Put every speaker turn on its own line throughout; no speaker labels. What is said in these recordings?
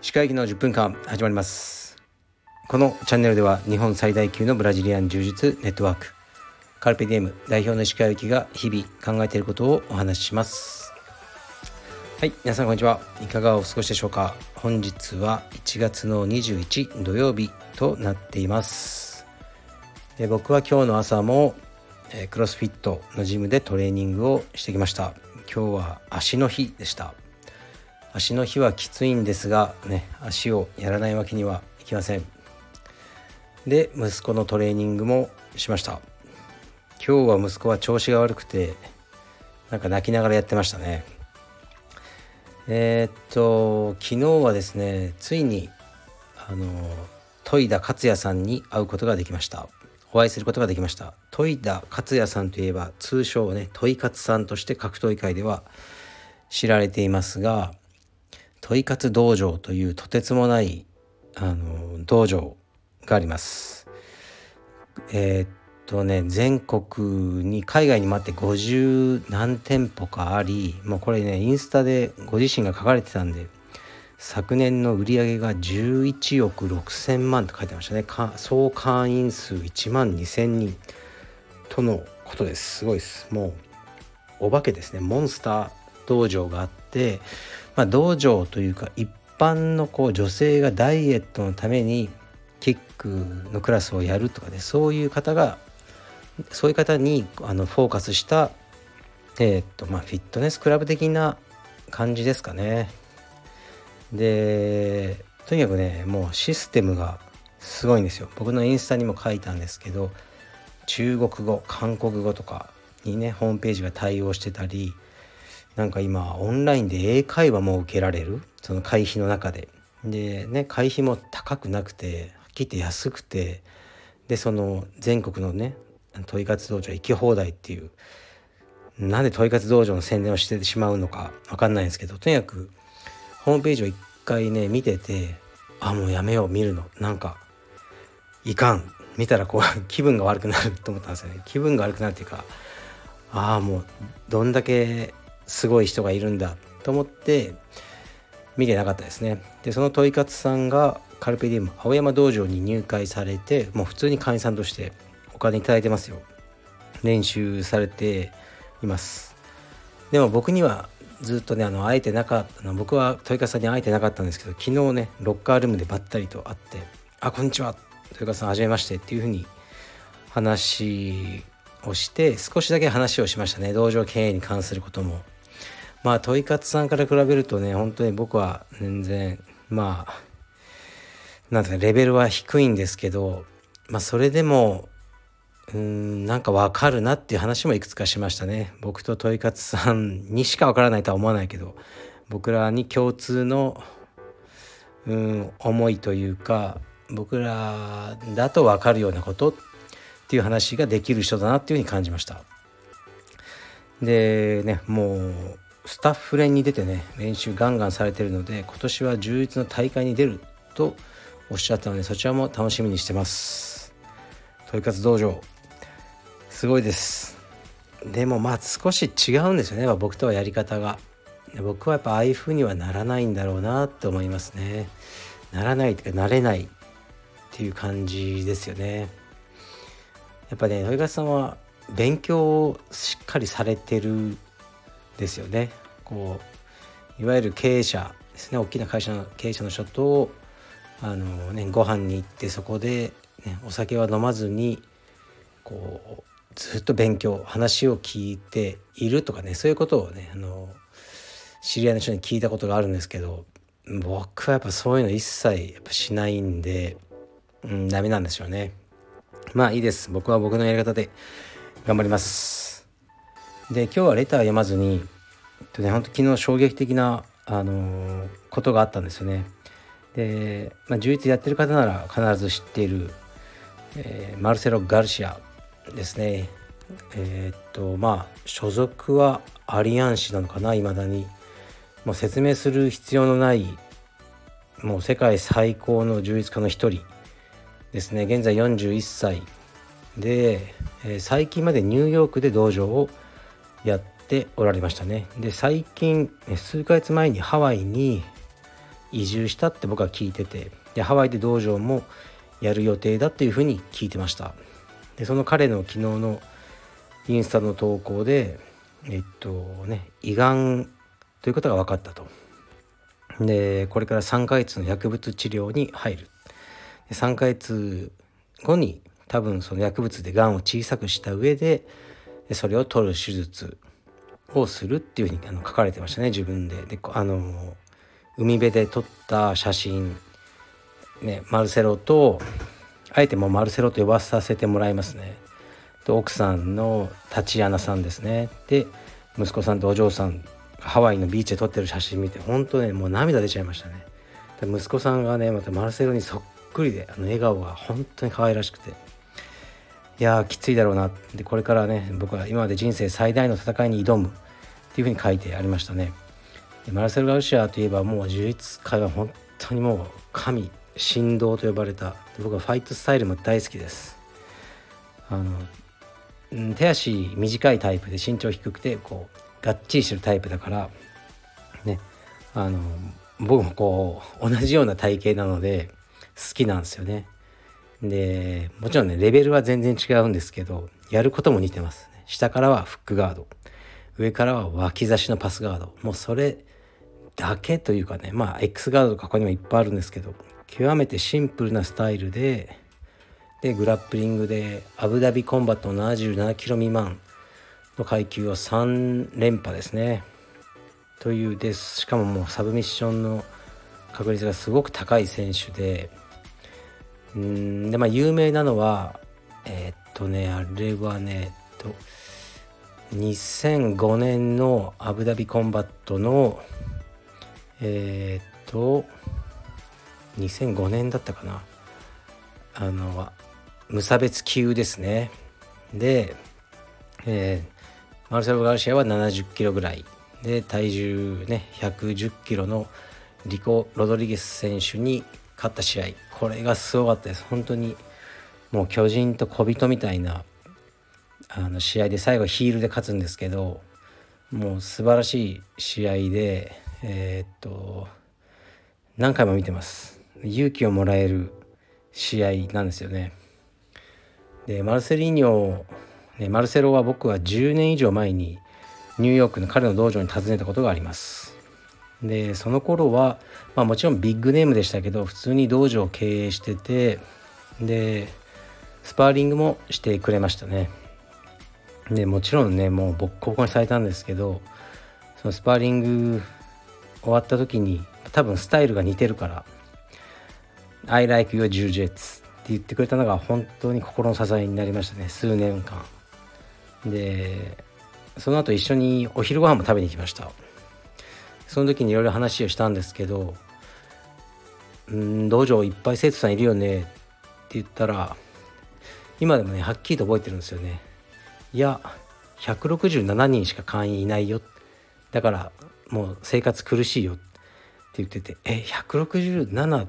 歯科医の10分間始まります。このチャンネルでは日本最大級のブラジリアン柔術ネットワークカルペディエム代表の石川由紀が日々考えていることをお話しします。はい皆さんこんにちは。いかがお過ごしでしょうか。本日は1月の21土曜日となっています。で僕は今日の朝もえクロスフィットのジムでトレーニングをしてきました。今日は足の日でした。足の日はきついんですがね足をやらないわけにはいきません。で息子のトレーニングもしました。今日は息子は調子が悪くてなんか泣きながらやってましたね。えー、っと昨日はですねついにあの戸井田克也さんに会うことができました。お会いすることができました。戸井田克也さんといえば通称ね戸井勝さんとして格闘技界では知られていますが戸井勝道場というとてつもないあの道場があります。えー、っとね全国に海外にもあって50何店舗かありもうこれねインスタでご自身が書かれてたんで昨年の売り上げが11億6,000万と書いてましたね。総会員数1万2,000人とのことです。すごいです。もうお化けですね。モンスター道場があって、まあ、道場というか一般のこう女性がダイエットのためにキックのクラスをやるとかねそういう方がそういう方にあのフォーカスしたえー、っとまあフィットネスクラブ的な感じですかね。でとにかくねもうシステムがすごいんですよ。僕のインスタにも書いたんですけど中国語韓国語とかにねホームページが対応してたりなんか今オンラインで英会話も受けられるその会費の中で。でね会費も高くなくてはっきり言って安くてでその全国のね問い活道場行き放題っていうなんで問い活道場の宣伝をしてしまうのか分かんないんですけどとにかくホームページを一回ね見ててあもうやめよう見るの。なんかいかん。見たらこう 気分が悪くなると思ったんですよね。気分が悪くなるっていうかああもうどんだけすごい人がいるんだと思って見てなかったですね。でその問い活さんがカルペディウム青山道場に入会されてもう普通に会員さんとしてお金頂いてますよ。練習されています。でも僕にはずっとねあの会えてなかった。の僕は豊川さんに会えてなかったんですけど昨日ねロッカールームでばったりと会って「あこんにちは。豊川さんはじめまして」っていうふうに話をして少しだけ話をしましたね。道場経営に関することも。まあ問い勝さんから比べるとね本当に僕は全然まあなんかレベルは低いんですけどまあそれでもうんなんかわかるなっていう話もいくつかしましたね。僕と問い勝さんにしかわからないとは思わないけど僕らに共通のうん思いというか僕らだと分かるようなことっていう話ができる人だなっていうふうに感じました。でねもうスタッフ連に出てね練習ガンガンされてるので今年は充実の大会に出るとおっしゃったのでそちらも楽しみにしてます。問い活道場。すごいです。でもまあ少し違うんですよね。僕とはやり方が。僕はやっぱああいう風にはならないんだろうなって思いますね。ならないっていうかなれないっていう感じですよね。やっぱね豊川さんは勉強をしっかりされてるですよね。こういわゆる経営者ですね。大きな会社の経営者の人とあのねご飯に行ってそこで、ね、お酒は飲まずにこうずっと勉強話を聞いているとかねそういうことをねあの知り合いの人に聞いたことがあるんですけど僕はやっぱそういうの一切やっぱしないんで、うん、ダメなんですよね。まあいいです。僕は僕のやり方で頑張ります。で今日はレター読まずにえっとね本当昨日衝撃的なあのー、ことがあったんですよね。で、まあ、11やってる方なら必ず知っている、えー、マルセロ・ガルシアですね。えー、っとまあ所属はアリアン氏なのかないまだに。もう説明する必要のないもう世界最高の充実家の一人ですね。現在41歳。で、えー、最近までニューヨークで道場をやっておられましたね。で最近数ヶ月前にハワイに移住したって僕は聞いててでハワイで道場もやる予定だっていうふうに聞いてました。その彼の昨日のインスタの投稿でえっとね胃がんということが分かったと。でこれから3ヶ月の薬物治療に入る。で3ヶ月後に多分その薬物でがんを小さくした上でそれを取る手術をするっていうふうにあの書かれてましたね自分で。であの海辺で撮った写真、ね、マルセロとあえてもうマルセロと呼ばさせてもらいますね。と奥さんのタチアナさんですね。で息子さんとお嬢さんハワイのビーチで撮ってる写真見て本当ねもう涙出ちゃいましたね。で息子さんがねまたマルセロにそっくりであの笑顔が本当に可愛らしくていやーきついだろうなでこれからね僕は今まで人生最大の戦いに挑むっていうふうに書いてありましたね。でマルセル・ガルシアといえばもう呪術界は本当にもう神神道と呼ばれた僕はファイトスタイルも大好きです。あの手足短いタイプで身長低くてこうがっちりしてるタイプだからねあの僕もこう同じような体型なので好きなんですよね。でもちろんねレベルは全然違うんですけどやることも似てます、下からはフックガード上からは脇差しのパスガードもうそれだけというかねまあ X ガードとかここにもいっぱいあるんですけど極めてシンプルなスタイルででグラップリングでアブダビコンバット77キロ未満の階級を3連覇ですね。というです。しかももうサブミッションの確率がすごく高い選手で。うんでまあ有名なのはえー、っとねあれはねえっと2005年のアブダビコンバットのえー、っと2005年だったかな。あの無差別級ですね。で、えー、マルセロ・ガルシアは70キロぐらい。で体重ね110キロのリコ・ロドリゲス選手に勝った試合。これがすごかったです。本当にもう巨人と小人みたいなあの試合で最後ヒールで勝つんですけどもう素晴らしい試合でえー、っと何回も見てます。勇気をもらえる試合なんですよね。でマルセリーニョ、ね、マルセロは僕は10年以上前にニューヨークの彼の道場に訪ねたことがあります。でその頃は、まあ、もちろんビッグネームでしたけど普通に道場を経営しててでスパーリングもしてくれましたね。でもちろんねもうボッコボコにされたんですけどそのスパーリング終わった時に多分スタイルが似てるから「I like your jiu-jitsu」って言ってくれたのが本当に心の支えになりましたね。数年間。でその後一緒にお昼ご飯も食べに行きました。その時にいろいろ話をしたんですけど「うん道場いっぱい生徒さんいるよね」って言ったら今でもねはっきりと覚えてるんですよねいや167人しか会員いないよだからもう生活苦しいよって言ってて「え167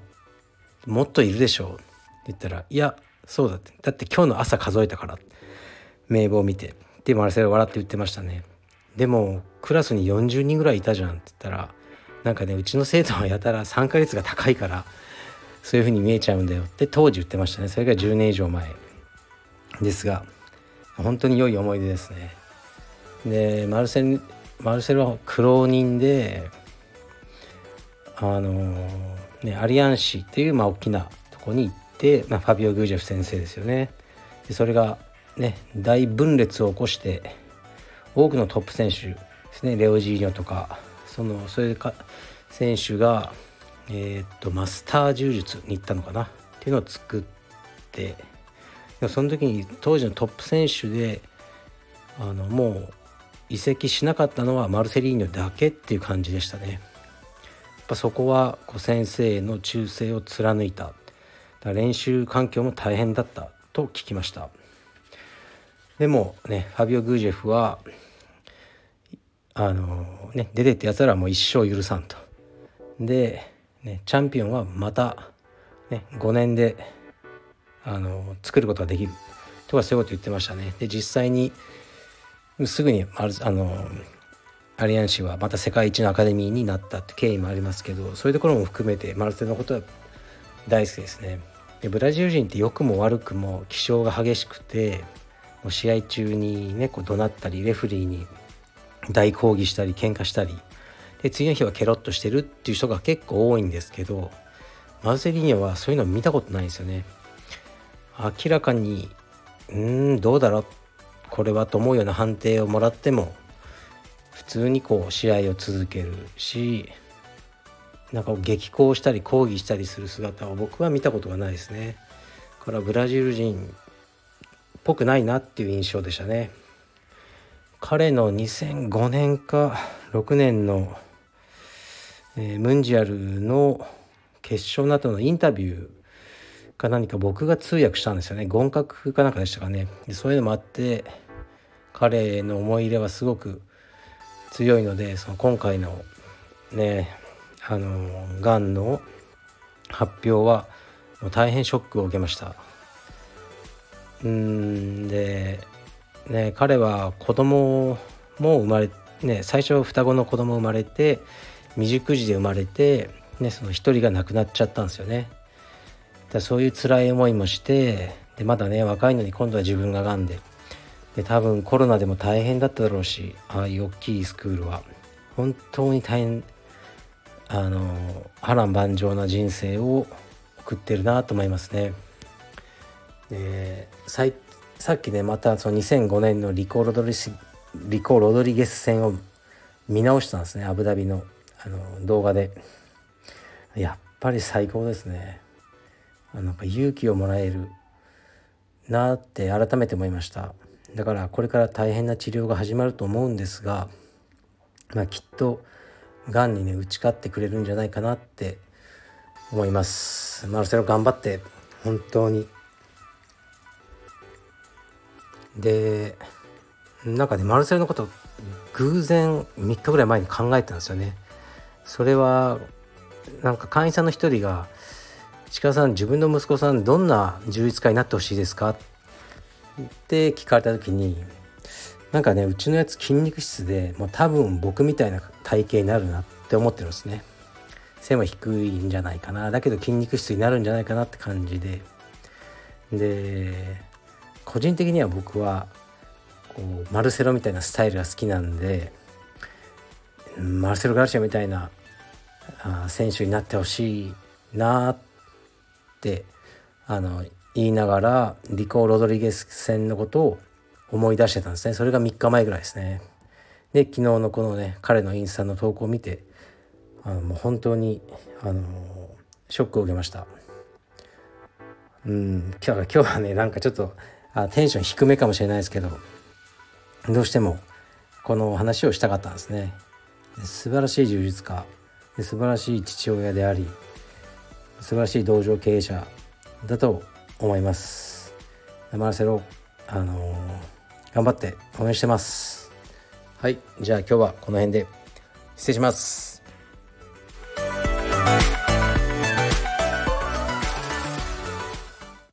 もっといるでしょう?」って言ったら「いやそうだって。だって今日の朝数えたから」名簿を見て。でマルセル笑って言ってましたね。でもクラスに40人ぐらいいたじゃんって言ったらなんかねうちの生徒はやたら参加率が高いからそういう風に見えちゃうんだよって当時言ってましたね。それが10年以上前。ですが本当に良い思い出ですね。でマルセルマルセルは苦労人であのねアリアン市っていうまあ大きなとこに行って、まあ、ファビオ・グージェフ先生ですよねでそれがね大分裂を起こして多くのトップ選手ですねレオジーニョとかそのそれか選手がえー、っとマスター柔術に行ったのかなっていうのを作ってでその時に当時のトップ選手であのもう移籍しなかったのはマルセリーニョだけっていう感じでしたね。っぱそこはこう先生の忠誠を貫いた。練習環境も大変だったと聞きました。でもねファビオ・グージェフはあのね出てってやつらはもう一生許さんと。で、ね、チャンピオンはまた、ね、5年であの作ることができるとかそういうこと言ってましたね。で実際にすぐにああのアリアン氏はまた世界一のアカデミーになったって経緯もありますけどそういうところも含めてマルセのことは大好きですね。でブラジル人って良くも悪くも気性が激しくてもう試合中にねこう怒鳴ったりレフリーに大抗議したり喧嘩したりで次の日はケロッとしてるっていう人が結構多いんですけどマルセリーニョはそういうの見たことないんですよね。明らかにうんどうだろうこれはと思うような判定をもらっても普通にこう試合を続けるしなんか激高したり抗議したりする姿を僕は見たことがないですね。からブラジル人っぽくないなっていう印象でしたね。彼の2005年か6年の、えー、ムンジアルの決勝の後のインタビューか何か僕が通訳したんですよね合格かなんかでしたかねでそういうのもあって彼の思い入れはすごく強いのでその今回のねあのがんの発表はもう大変ショックを受けましたうんでね彼は子供も生まれね最初双子の子供生まれて未熟児で生まれて、ね、その一人が亡くなっちゃったんですよね。だそういう辛い思いもしてでまだね若いのに今度は自分ががんでで多分コロナでも大変だっただろうしああいう大きいスクールは。本当に大変あの波乱万丈な人生を送ってるなと思いますね。でさっきねまたその2005年のリコロドリスリコ・ロドリゲス戦を見直したんですね。アブダビのあの動画で。やっぱり最高ですね。なんか勇気をもらえるなって改めて思いました。だからこれから大変な治療が始まると思うんですが、まあ、きっとがんにね打ち勝ってくれるんじゃないかなって思います。マルセロ頑張って本当に。でなんかねマルセロのこと偶然3日ぐらい前に考えたんですよね。それはなんか会員さんの一人が「鹿さん自分の息子さんどんな充実家になってほしいですか?」って聞かれた時になんかねうちのやつ筋肉質でもう多分僕みたいな体型になるなって思ってるんですね。背も低いんじゃないかな。だけど筋肉質になるんじゃないかなって感じで。で個人的には僕はこうマルセロみたいなスタイルが好きなんでマルセロ・ガルシアみたいなあ選手になってほしいなってあの言いながらリコ・ロドリゲス戦のことを思い出してたんですね。それが3日前ぐらいですね。で昨日のこのね彼のインスタの投稿を見てあのもう本当にあのショックを受けました。うん今日今日はねなんかちょっとあテンション低めかもしれないですけどどうしてもこの話をしたかったんですね。素晴らしい充実家素晴らしい父親であり素晴らしい道場経営者だと思います。マルセロあのー、頑張って応援してます。はい。じゃあ今日はこの辺で失礼します。